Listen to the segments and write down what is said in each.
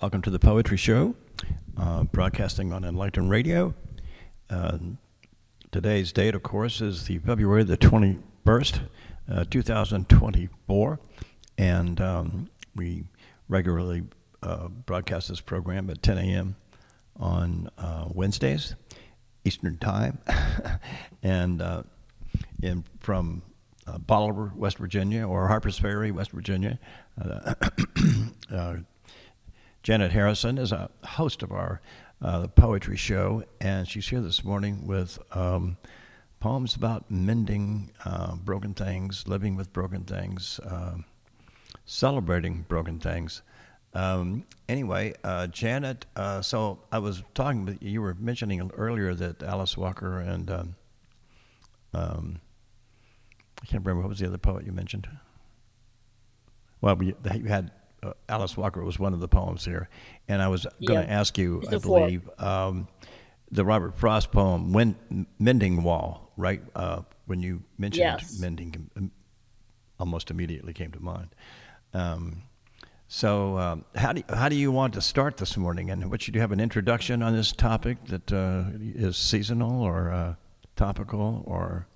Welcome to the Poetry Show, uh, broadcasting on Enlighten Radio. Uh, today's date, of course, is the February the 21st, uh, 2024, and um, we regularly uh, broadcast this program at 10 a.m. on uh, Wednesdays, Eastern Time, and uh, in, from Bolivar, West Virginia, or Harpers Ferry, West Virginia. Uh, uh, Janet Harrison is a host of our uh, poetry show, and she's here this morning with um, poems about mending uh, broken things, living with broken things, um, celebrating broken things. Um, anyway, uh, Janet, uh, so I was talking, you were mentioning earlier that Alice Walker and um, um, I can't remember what was the other poet you mentioned. Well, you had uh, Alice Walker was one of the poems here, and I was going to yeah. ask you, I believe, um, the Robert Frost poem "When Mending Wall," right? Uh, when you mentioned yes. mending, um, almost immediately came to mind. Um, so, um, how do you, how do you want to start this morning? And what should you have an introduction on this topic that uh, is seasonal or uh, topical or?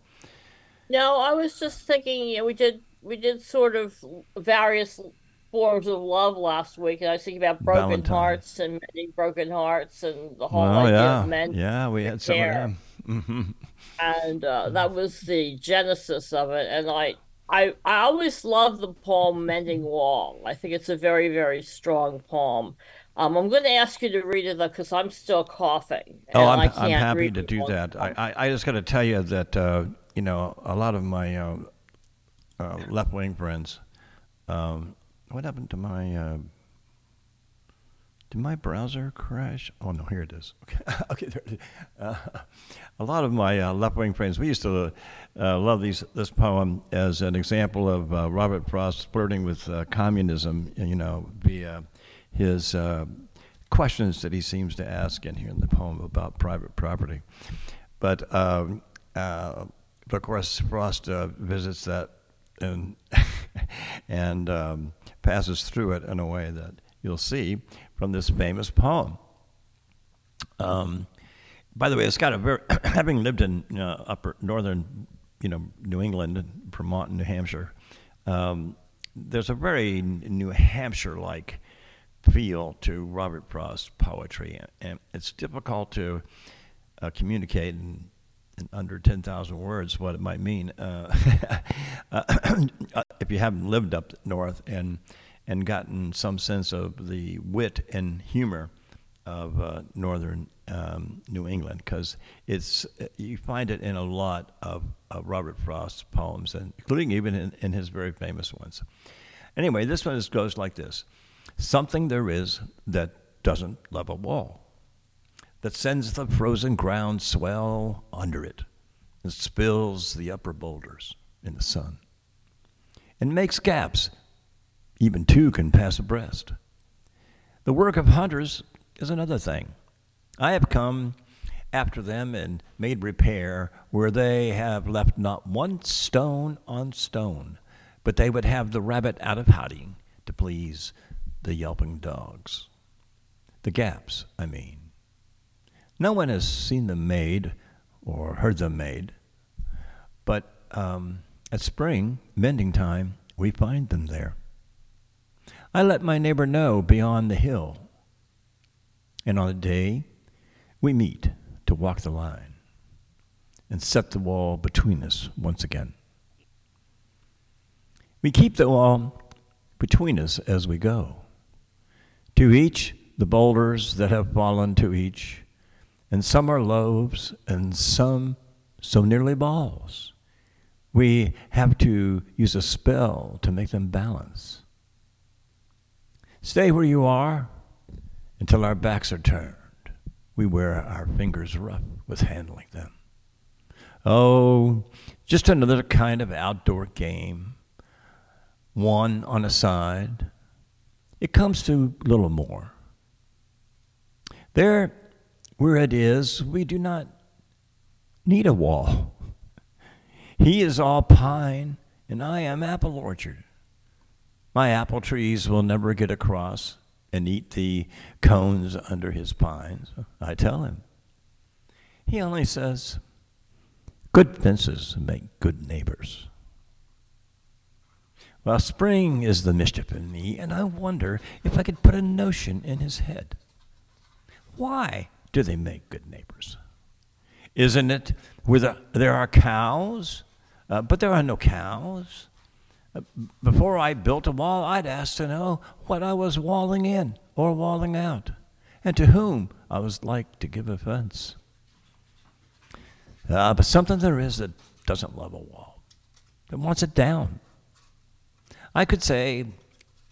No, I was just thinking. You know, we did we did sort of various forms of love last week, and I was thinking about broken hearts and mending broken hearts and the whole well, idea yeah. of men. Yeah, we had some of them. Mm-hmm. And uh, that was the genesis of it. And I, I, I always love the poem "Mending Wall." I think it's a very, very strong poem. Um, I'm going to ask you to read it though, because I'm still coughing. Oh, I'm, I'm happy to do that. I, I, I, just got to tell you that uh, you know a lot of my uh, uh left wing friends um, what happened to my uh, did my browser crash? Oh no, here it is. Okay, okay there it is. Uh, a lot of my uh, left-wing friends, we used to uh, love these this poem as an example of uh, Robert Frost flirting with uh, communism. You know, via his uh, questions that he seems to ask in here in the poem about private property. But um, of course, Frost visits that and and um, passes through it in a way that you'll see from this famous poem. Um, by the way, it's got a very having lived in uh, upper northern, you know, New England, Vermont, and New Hampshire. Um, there's a very New Hampshire-like feel to Robert Frost's poetry, and it's difficult to uh, communicate in, under 10,000 words what it might mean. Uh, uh if you haven't lived up north and and gotten some sense of the wit and humor of uh, northern um, New England, because it's you find it in a lot of, of Robert Frost's poems, and including even in, in his very famous ones. Anyway, this one is, goes like this: Something there is that doesn't love a wall, that sends the frozen ground swell under it, and spills the upper boulders in the sun and makes gaps. Even two can pass abreast. The work of hunters is another thing. I have come after them and made repair where they have left not one stone on stone, but they would have the rabbit out of hiding to please the yelping dogs. The gaps, I mean. No one has seen them made or heard them made, but um, at spring, mending time, we find them there. I let my neighbor know beyond the hill. And on a day, we meet to walk the line and set the wall between us once again. We keep the wall between us as we go. To each, the boulders that have fallen to each, and some are loaves, and some so nearly balls. We have to use a spell to make them balance. Stay where you are until our backs are turned. We wear our fingers rough with handling them. Oh, just another kind of outdoor game, one on a side. It comes to little more. There, where it is, we do not need a wall. He is all pine, and I am apple orchard. My apple trees will never get across, and eat the cones under his pines. I tell him. He only says, Good fences make good neighbors. Well, spring is the mischief in me, and I wonder if I could put a notion in his head. Why do they make good neighbors? Isn't it where the, there are cows, uh, but there are no cows? Uh, before I built a wall, I'd ask to know what I was walling in or walling out, and to whom I was like to give offense. Uh, but something there is that doesn't love a wall, that wants it down. I could say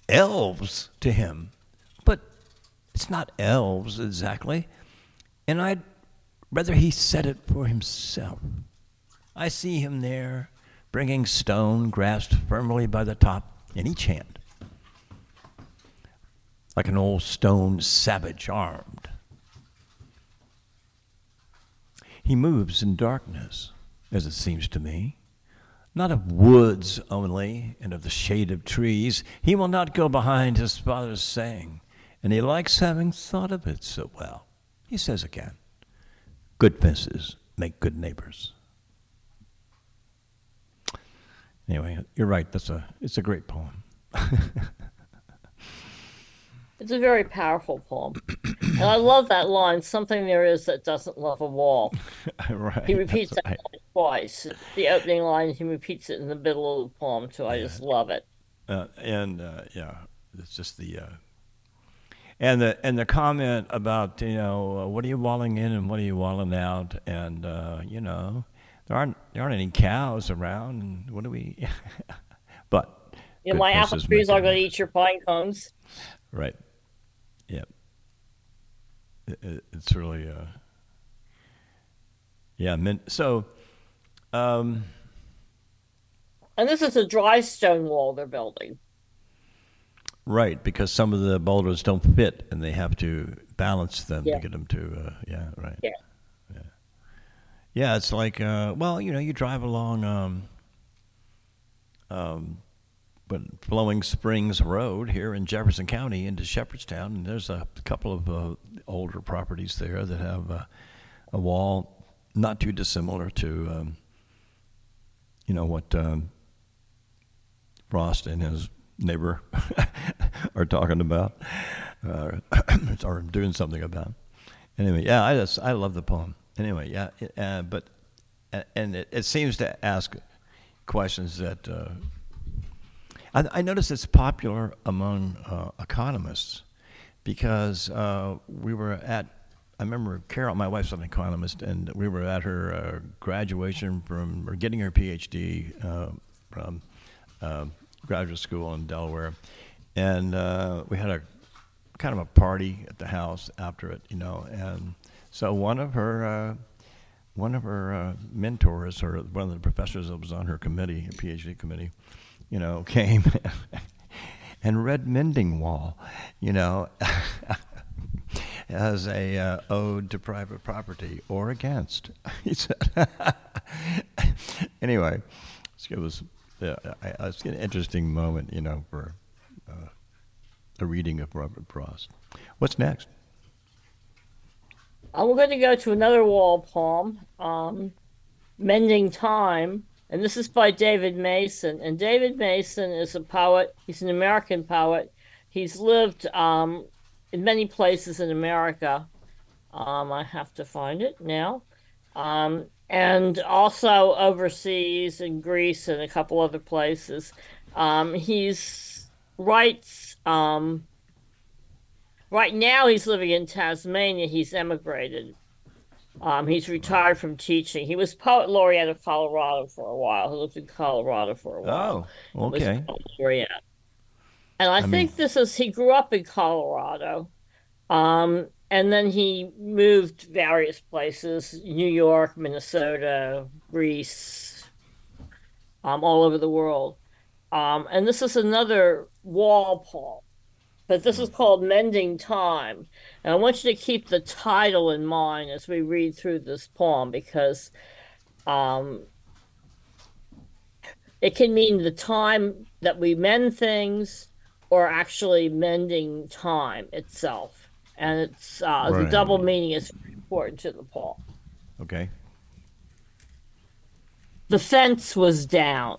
elves to him, but it's not elves exactly, and I'd rather he said it for himself. I see him there bringing stone grasped firmly by the top in each hand, like an old stone savage armed. He moves in darkness, as it seems to me, not of woods only and of the shade of trees. He will not go behind his father's saying, and he likes having thought of it so well. He says again, Good fences make good neighbors. Anyway, you're right. That's a it's a great poem. it's a very powerful poem, and I love that line. Something there is that doesn't love a wall. right. He repeats that right. line twice. The opening line, he repeats it in the middle of the poem too. I just love it. Uh, and uh, yeah, it's just the uh, and the and the comment about you know uh, what are you walling in and what are you walling out, and uh, you know there aren't there aren't any cows around, and what do we? but good my apple trees are going to eat your pine cones. Right. Yep. It, it, it's really uh yeah, min- so um And this is a dry stone wall they're building. Right because some of the boulders don't fit and they have to balance them Yeah. to get them to uh yeah, right. Yeah. Yeah. Yeah, it's like uh well, you know, you drive along um um but Flowing Springs Road here in Jefferson County into Shepherdstown, and there's a couple of uh, older properties there that have uh, a wall not too dissimilar to, um, you know, what um, Frost and his neighbor are talking about, uh, or doing something about. Anyway, yeah, I just I love the poem. Anyway, yeah, it, uh, but and it, it seems to ask questions that. Uh, I, I notice it's popular among uh, economists because uh, we were at, I remember Carol, my wife's an economist, and we were at her uh, graduation from, or getting her PhD from graduate school in Delaware. And uh, we had a kind of a party at the house after it, you know. And so one of her, uh, one of her uh, mentors, or one of the professors that was on her committee, her PhD committee, you know, came and read Mending Wall, you know, as a uh, ode to private property or against. He said. anyway, it was yeah, I, it's an interesting moment, you know, for uh, a reading of Robert Frost. What's next? We're going to go to another wall poem, um, Mending Time. And this is by David Mason. And David Mason is a poet. He's an American poet. He's lived um, in many places in America. Um, I have to find it now. Um, and also overseas in Greece and a couple other places. Um, he's writes um, right now he's living in Tasmania. He's emigrated. Um, he's retired from teaching. He was poet laureate of Colorado for a while. He lived in Colorado for a while. Oh, okay. laureate. And I, I think mean- this is he grew up in Colorado. Um, and then he moved various places, New York, Minnesota, Greece, um, all over the world. Um, and this is another wall poem, but this is called Mending Time. And I want you to keep the title in mind as we read through this poem because um, it can mean the time that we mend things, or actually mending time itself. And it's uh, the double meaning is important to the poem. Okay. The fence was down.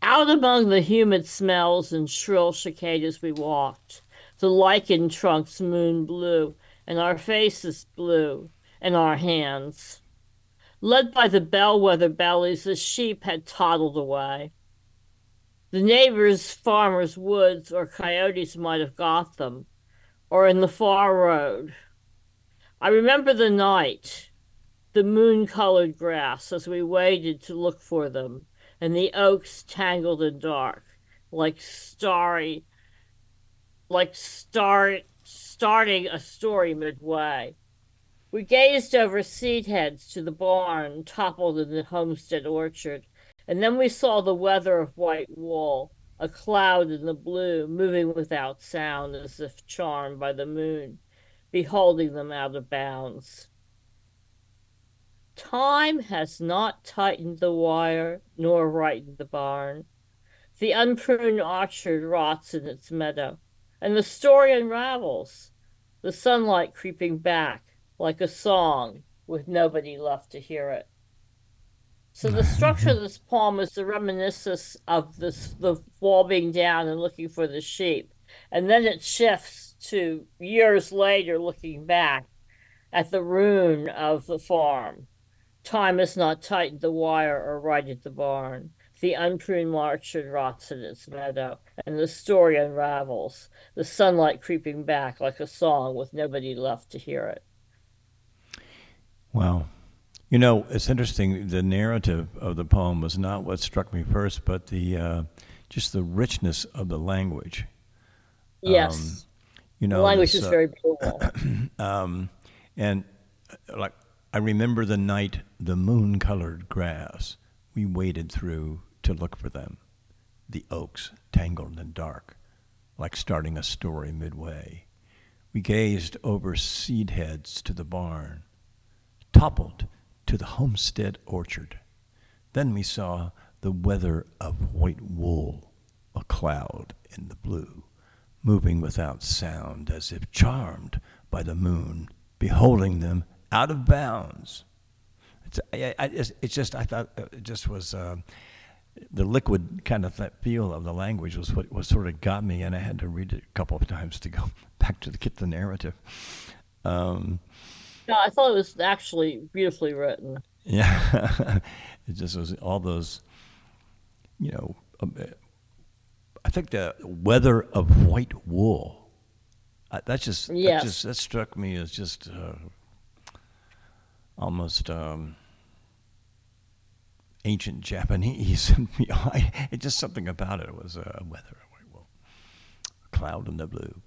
Out among the humid smells and shrill cicadas we walked, the lichen trunks moon blue, and our faces blue, and our hands. Led by the bellwether bellies, the sheep had toddled away. The neighbors' farmers' woods or coyotes might have got them, or in the far road. I remember the night, the moon colored grass as we waited to look for them, and the oaks tangled and dark, like starry, like start, starting a story midway. We gazed over seed heads to the barn toppled in the homestead orchard, and then we saw the weather of white wool, a cloud in the blue, moving without sound as if charmed by the moon, beholding them out of bounds. Time has not tightened the wire nor rightened the barn. The unpruned orchard rots in its meadow, and the story unravels, the sunlight creeping back like a song with nobody left to hear it. So the structure of this poem is the reminiscence of this the wall being down and looking for the sheep. And then it shifts to years later looking back at the ruin of the farm. Time has not tightened the wire or righted the barn. The unpruned orchard rots in its meadow, and the story unravels, the sunlight creeping back like a song with nobody left to hear it. Wow. You know, it's interesting. The narrative of the poem was not what struck me first, but the uh, just the richness of the language. Yes. You know, the language this, is uh, very beautiful. um, and uh, like I remember the night the moon colored grass we waded through to look for them, the oaks tangled and dark, like starting a story midway. We gazed over seed heads to the barn, toppled to the homestead orchard. Then we saw the weather of white wool, a cloud in the blue, moving without sound as if charmed by the moon, beholding them out of bounds. It's, I, I, it's, just, I thought it just was uh, the liquid kind of feel of the language was what was sort of got me, and I had to read it a couple of times to go back to the, get the narrative. Um, No, I thought it was actually beautifully written. yeah, it just was all those, you know. Um, I think the weather of white wool. Uh, that just Yes. that just that struck me as just uh, almost um, ancient Japanese. You know, I, it just something about it was uh, weather of white wool, a cloud in the blue.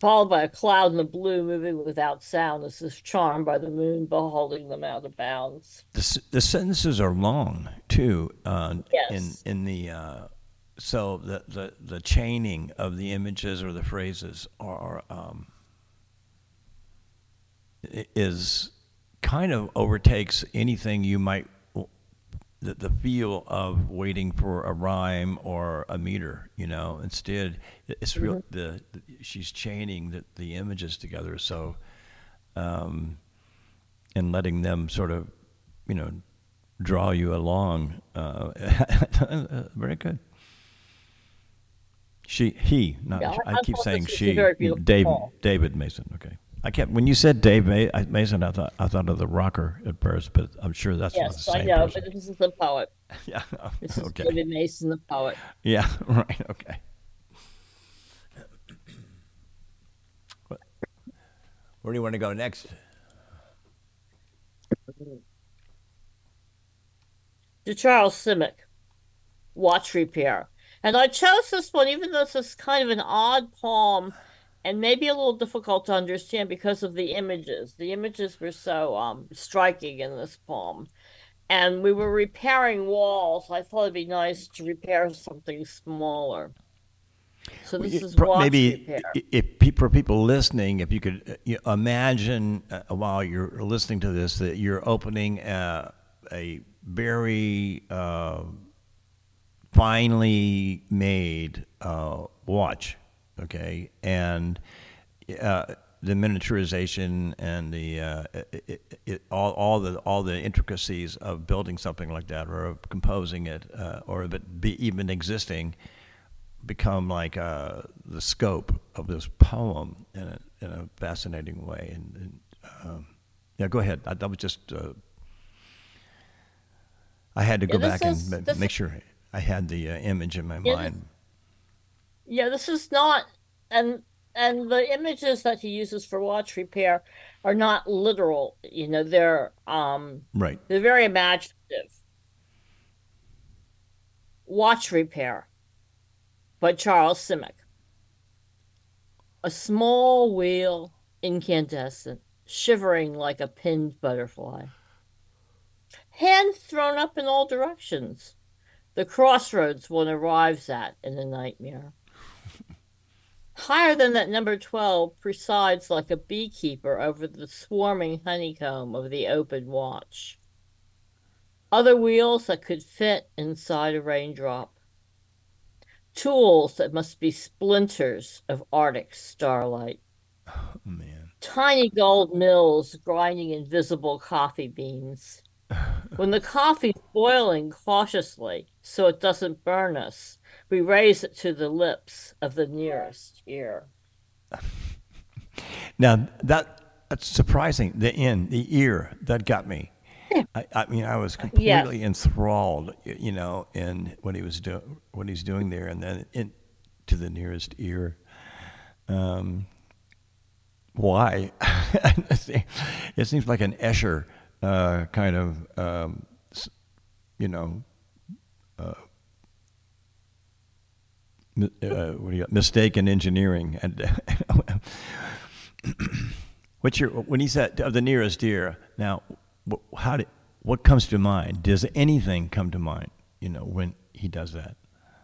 Followed by a cloud in the blue moving without sound as if charmed by the moon beholding them out of bounds. The, the sentences are long too. Uh, Yes. In in the uh, so the, the the chaining of the images or the phrases are um, is kind of overtakes anything you might the, the feel of waiting for a rhyme or a meter. You know, instead it- it's real. The, the she's chaining the, the images together. So. Um, and letting them sort of, you know, draw you along. Uh, very good. She, he, not. Yeah, I- I, keep saying she. very beautiful Dave, poem. David Mason. Okay. I kept when you said Dave Ma- I- Mason, I thought I thought of the rocker at first, but I'm sure that's not the Yes, I know, person. but this is the poet. yeah. This is okay. David Mason, the poet. Yeah. Right. Okay. What- Where do you want to go next? To Charles Simic, Watch Repair. And I chose this one, even though this is kind of an odd poem and maybe a little difficult to understand because of the images. The images were so um, striking in this poem. And we were repairing walls. I thought it'd be nice to repair something smaller. So this Well, is pro- maybe repair. i- if for people listening, if you could uh, imagine uh, while you're listening to this that you're opening uh, a very uh, finely made uh, watch, okay, and uh, the miniaturization and the uh, it, it, all, all the all the intricacies of building something like that, or of composing it, uh, or of it be even existing, become like uh, the scope of this poem in a, in a fascinating way. And, and um, yeah, go ahead. I, that was just uh, I had to go Yeah, back this and is- make sure I had the uh, image in my Yeah, mind. Yeah, this is not, and and the images that he uses for watch repair are not literal. You know, they're um Right. they're very imaginative. Watch repair by Charles Simic. A small wheel, incandescent, shivering like a pinned butterfly. Hands thrown up in all directions. The crossroads one arrives at in a nightmare. Higher than that number 12 presides like a beekeeper over the swarming honeycomb of the open watch. Other wheels that could fit inside a raindrop. Tools that must be splinters of Arctic starlight. Oh, man. Tiny gold mills grinding invisible coffee beans. When the coffee's boiling cautiously so it doesn't burn us, we raise it to the lips of the nearest ear. Now that that's surprising. The end, the ear, that got me. I, I mean, I was completely enthralled, you know, in what he was doing, what he's doing there, and then in, to the nearest ear. Um, why? it seems like an Escher uh, kind of, um, you know, mi- uh, what do you got? mistake in engineering and what's your when he said of the nearest ear now how did what comes to mind does anything come to mind you know when he does that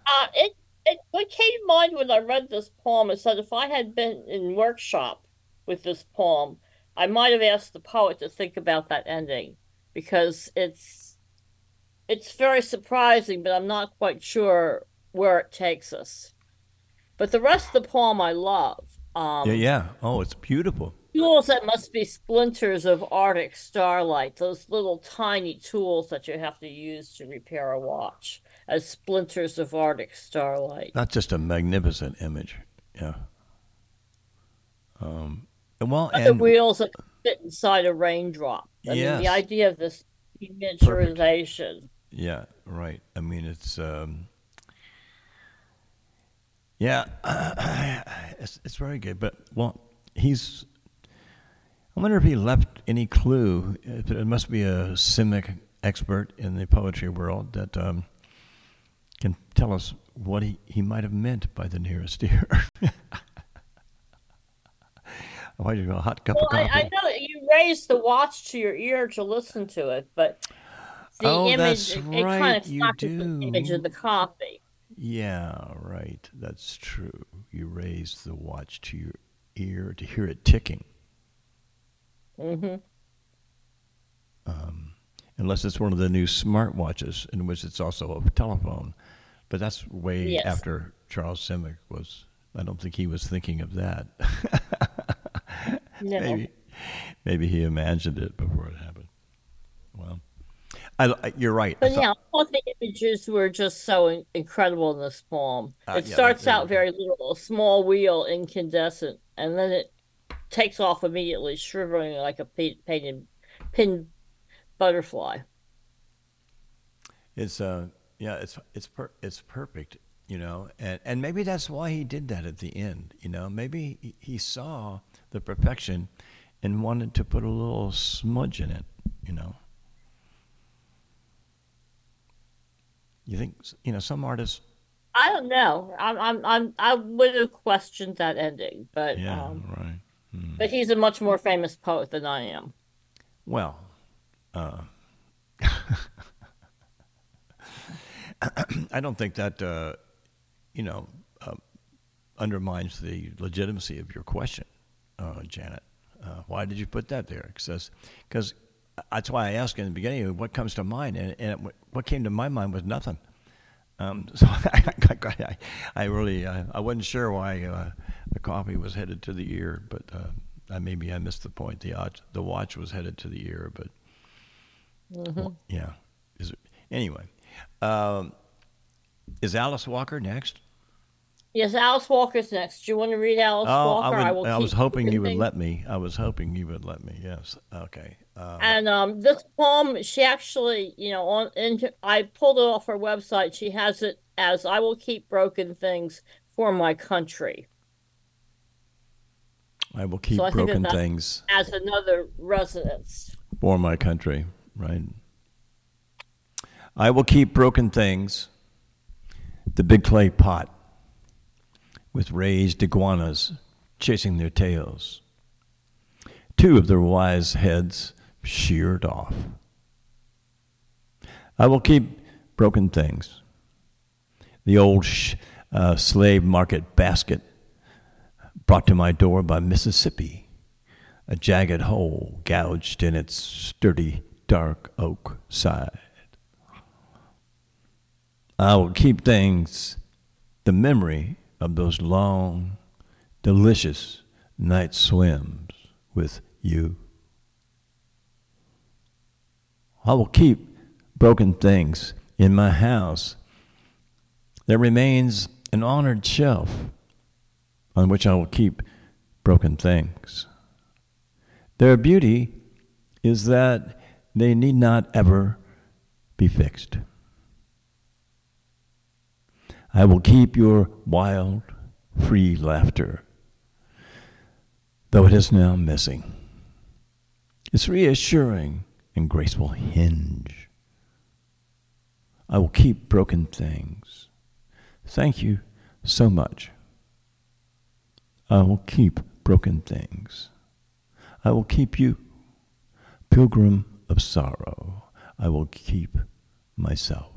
Uh, it, it what came to mind when I read this poem is that if I had been in workshop with this poem, I might have asked the poet to think about that ending because it's it's very surprising, but I'm not quite sure where it takes us. But the rest of the poem I love. Um, yeah yeah oh it's beautiful Tools that must be splinters of Arctic starlight, those little tiny tools that you have to use to repair a watch, as splinters of Arctic starlight. that's just a magnificent image yeah um well and wheels that fit inside a raindrop. I mean, the idea of this miniaturization. Yeah, right. I mean, it's um, yeah, it's it's very good. But well, he's. I wonder if he left any clue. It must be a Simic expert in the poetry world that um, can tell us what he, he might have meant by the nearest ear. Why do you a hot cup Well, of coffee? I know you raise the watch to your ear to listen to it, but the Oh, image, that's it, it kind of you flashes the image of the coffee. Yeah, right. That's true. You raise the watch to your ear to hear it ticking, Mm-hmm. unless it's one of the new smartwatches in which it's also a telephone. But that's way Yes. after Charles Simic was. I don't think he was thinking of that. No. maybe, maybe he imagined it before it happened. Well, I, I- you're right. But thought- yeah, all the images were just so in- incredible in this poem. Uh, it yeah, starts out very little, a small wheel, incandescent, and then it takes off immediately, shriveling like a painted pinned butterfly. It's uh yeah, it's it's per, it's perfect, you know, and and maybe that's why he did that at the end, you know. Maybe he, he saw the perfection and wanted to put a little smudge in it, you know. You think you know some artists? I don't know. I'm, I'm, I'm, I would have questioned that ending, but, Yeah, um, right. Hmm. but he's a much more famous poet than I am. Well, uh, I don't think that uh, you know uh, undermines the legitimacy of your question, uh, Janet. Uh, why did you put that there? Because that's why I asked in the beginning what comes to mind, and, and it, what came to my mind was nothing. Um, so I, I, I really I, I wasn't sure why uh, the coffee was headed to the ear, but uh, maybe I missed the point. The watch, the watch was headed to the ear, but Mm-hmm. well, yeah. Is it, anyway, um, is Alice Walker next? Yes, Alice Walker's next. Do you want to read Alice Oh, Walker? I, would, I, keep was hoping you would let me. I was hoping you would let me. Yes. Okay. Uh, And um, this poem, she actually, you know, on in, I pulled it off her website. She has it as "I will keep broken things for my country" I will keep so I broken things as another resonance. for my country. Right. I will keep broken things. The big clay pot with raised iguanas chasing their tails. Two of their wise heads sheared off. I will keep broken things. The old sh- uh, slave market basket brought to my door by Mississippi, a jagged hole gouged in its sturdy dark oak side. I will keep things, the memory of those long, delicious night swims with you. I will keep broken things in my house. There remains an honored shelf on which I will keep broken things. Their beauty is that they need not ever be fixed. I will keep your wild, free laughter, though it is now missing. Its reassuring and graceful hinge. I will keep broken things. Thank you so much. I will keep broken things. I will keep you, pilgrim of sorrow. I will keep myself.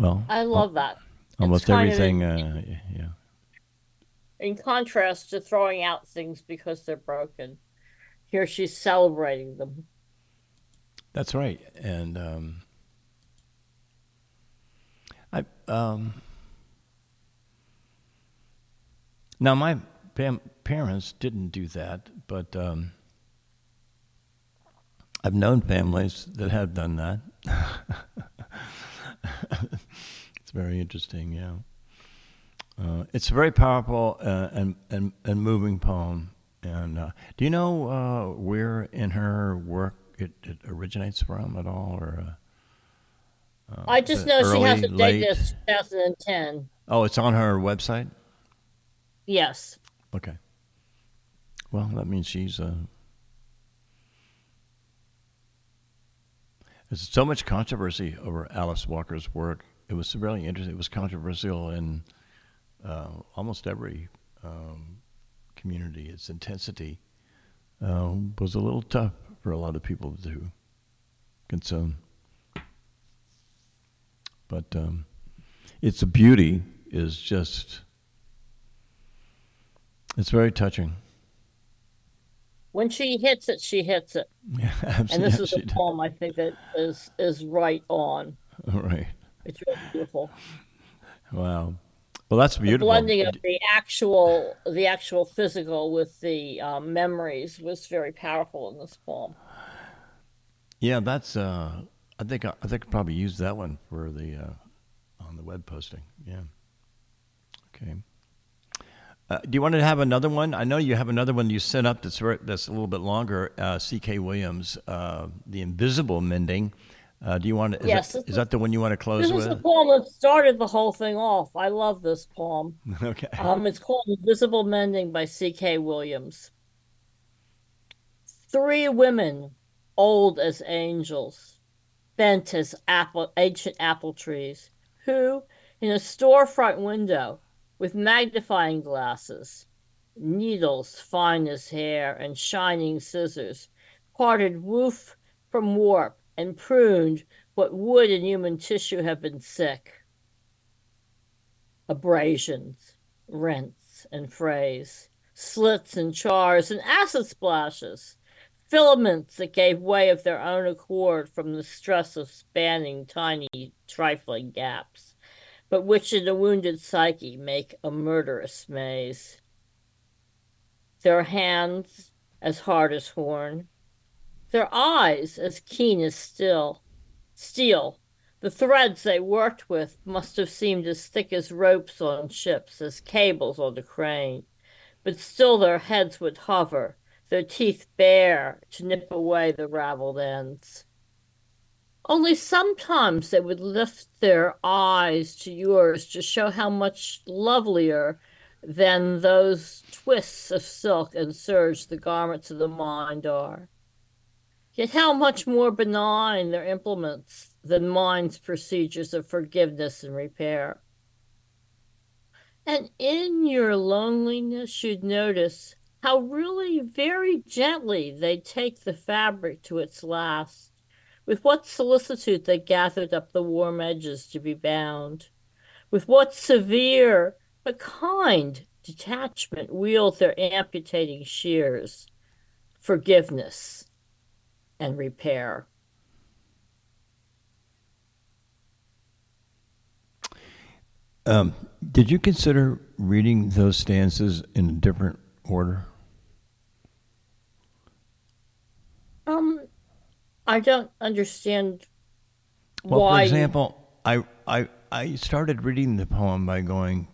Well, I love that. almost everything. in- Uh, yeah, In contrast to throwing out things because they're broken, here she's celebrating them. that's right. And um, I um, now my pam- parents didn't do that, but um, I've known families that have done that. it's very interesting, yeah. Uh, it's a very powerful uh, and, and and moving poem. And uh, do you know uh, where in her work it, it originates from at all, or? Uh, I just know she has a date as 2010. Oh, it's on her website. Yes. Okay. Well, that means she's. Uh, there's so much controversy over Alice Walker's work. It was really interesting. It was controversial in uh, almost every um, community. Its intensity uh, was a little tough for a lot of people to consume. But um, its beauty is just. It's very touching. When she hits it, she hits it. Yeah, absolutely. And this is she a poem I think that is is right on. All right. It's really beautiful. Wow. Well, that's The beautiful. blending of the actual the actual physical with the um, memories was very powerful in this poem. Yeah, that's. Uh, I think I think I'll probably use that one for the uh, on the web posting. Yeah. Okay. Uh, do you want to have another one? I know you have another one you sent up that's very, that's a little bit longer. Uh, C.K. Williams, uh, the Invisible Mending. Uh, do you want to? Is, Yes, that, this is that the one you want to close with? This is the poem that started the whole thing off. I love this poem. okay. Um, it's called Invisible Mending by C.K. Williams. Three women, old as angels, bent as apple, ancient apple trees, who, in a storefront window, with magnifying glasses, needles fine as hair, and shining scissors, parted woof from warp and pruned what would in human tissue have been sick. Abrasions, rents and frays, slits and chars and acid splashes, filaments that gave way of their own accord from the stress of spanning tiny, trifling gaps, but which in a wounded psyche make a murderous maze. Their hands as hard as horn, their eyes as keen as steel, steel. The threads they worked with must have seemed as thick as ropes on ships, as cables on a crane, but still their heads would hover, their teeth bare to nip away the raveled ends. Only sometimes they would lift their eyes to yours to show how much lovelier than those twists of silk and serge the garments of the mind are. Yet how much more benign their implements than mind's procedures of forgiveness and repair. And in your loneliness, you'd notice how really very gently they take the fabric to its last, with what solicitude they gathered up the warm edges to be bound, with what severe but kind detachment wield their amputating shears, forgiveness and repair. Um, did you consider reading those stanzas in a different order? Um, I don't understand well, why. for example, I, I I started reading the poem by going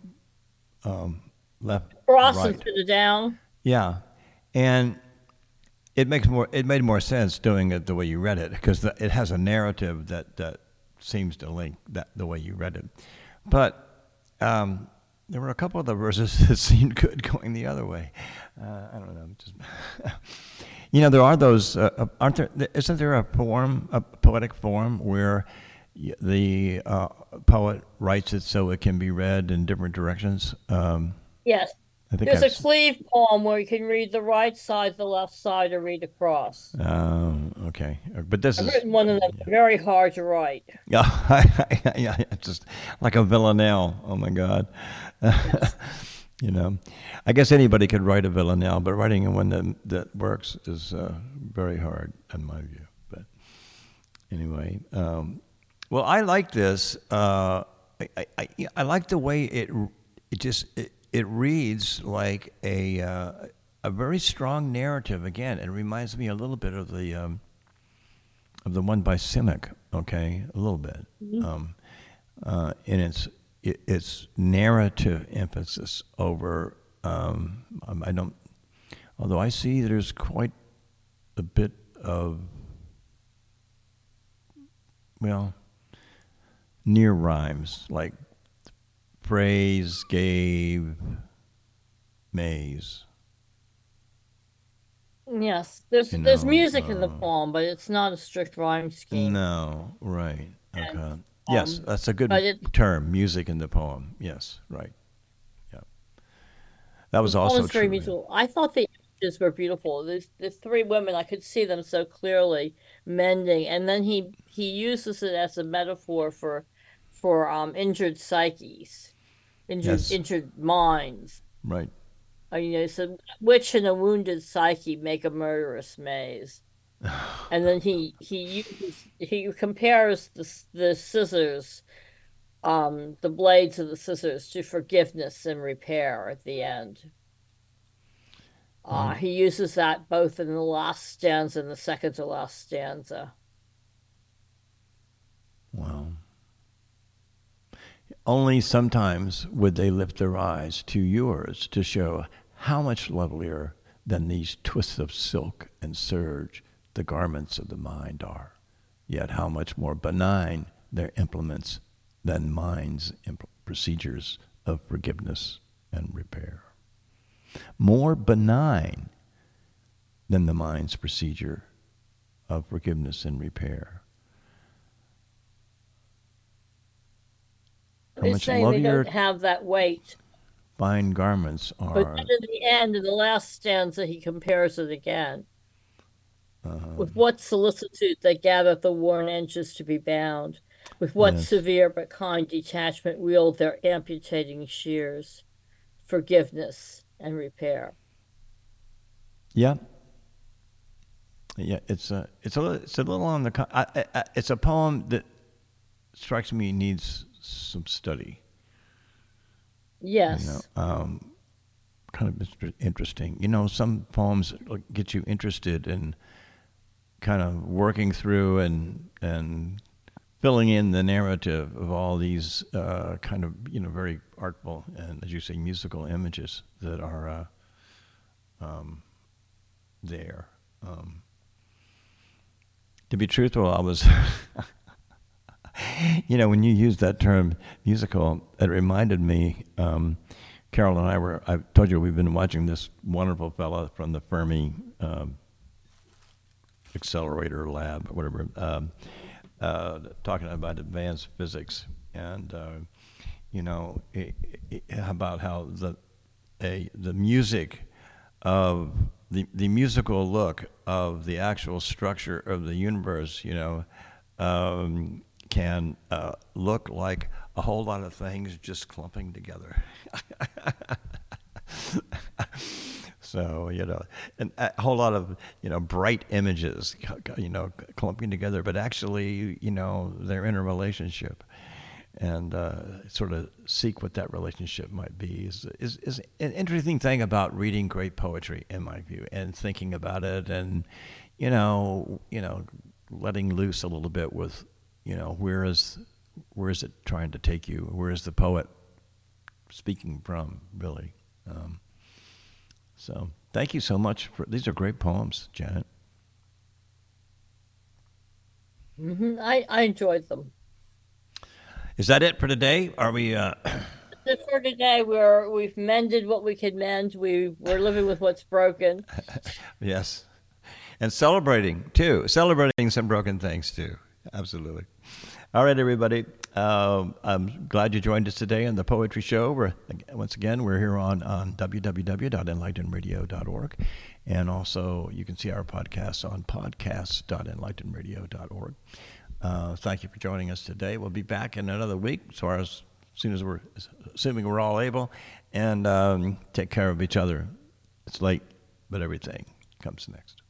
um, left, cross right. and put it down. Yeah, and it makes more it made more sense doing it the way you read it because it has a narrative that that seems to link that the way you read it, but. Um, there were a couple of the verses that seemed good going the other way. Uh, I don't know. Just you know, there are those. Uh, uh, aren't there? Isn't there a form, a poetic form, where the uh, poet writes it so it can be read in different directions? Um, yes. There's I've, a cleave poem where you can read the right side, the left side, or read across. Oh, okay. But this I've is written one of them. Very hard to write. Yeah, yeah, just like a villanelle. Oh my God. you know, I guess anybody could write a villanelle, but writing one that that works is uh, very hard, in my view. But anyway, um, well, I like this. Uh, I, I, I like the way it it just it, it reads like a uh, a very strong narrative. Again, it reminds me a little bit of the um, of the one by Simic. Okay, a little bit, Mm-hmm. um, uh, in its it, its narrative emphasis over. Um, I don't. Although I see there's quite a bit of well near rhymes like praise gave maze. Yes, there's You there's know, music in the uh, poem, but it's not a strict rhyme scheme. No, right. Okay. Yes, that's a good it- term. Music in the poem. Yes, right. Yeah. That was The also poem's very true. yeah. I thought the images were beautiful. There's the three women, I could see them so clearly mending, and then he he uses it as a metaphor for for um injured psyches, injured Yes. injured minds. Right. Uh, you know, so which in a wounded psyche make a murderous maze. And then he he uses he compares the the scissors, um, the blades of the scissors to forgiveness and repair at the end. Uh, he uses that both in the last stanza and the second to last stanza. Wow. Only sometimes would they lift their eyes to yours to show how much lovelier than these twists of silk and serge the garments of the mind are, yet how much more benign their implements than mind's impl- procedures of forgiveness and repair. More benign than the mind's procedure of forgiveness and repair. How He's much they don't have that weight. fine garments are. But then in the end, in the last stanza, he compares it again. With what solicitude they gather the worn edges to be bound, with what Yes. severe but kind detachment wield their amputating shears, forgiveness and repair. yeah. Yeah, it's a it's a it's a little on the I, I- it's a poem that strikes me needs some study. Yes. You know, um, kind of interesting. You know, some poems get you interested in kind of working through and and filling in the narrative of all these uh, kind of you know very artful and as you say musical images that are uh, um, there. Um, to be truthful, I was. you know, when you used that term musical, it reminded me. Um, Carol and I were. I told you we've been watching this wonderful fella from the Fermi um, Accelerator Lab, or whatever, um, uh, talking about advanced physics, and uh, you know i i about how the a, the music of the the musical look of the actual structure of the universe, you know, um, can uh, look like a whole lot of things just clumping together. so you know, and a whole lot of you know bright images, you know, clumping together, but actually, you know, they're in a relationship and uh, sort of seek what that relationship might be is, is, is an interesting thing about reading great poetry, in my view, and thinking about it, and you know, you know, letting loose a little bit with, you know, where is where is it trying to take you? Where is the poet speaking from, really? Um, so, thank you so much for these are great poems, Janet. hmm I, I enjoyed them. Is that it for today? Are we? Uh, for today, we're we've mended what we could mend. We we're living with what's broken. yes, and celebrating too. Celebrating some broken things too. Absolutely. All right, everybody. Um, I'm glad you joined us today on the Poetry Show. We're, once again, we're here on, on www.enlightenradio.org. And also, you can see our podcasts on podcasts.enlightenradio.org. Uh, thank you for joining us today. We'll be back in another week, as far as, as soon as we're assuming we're all able, and um, take care of each other. It's late, but everything comes next.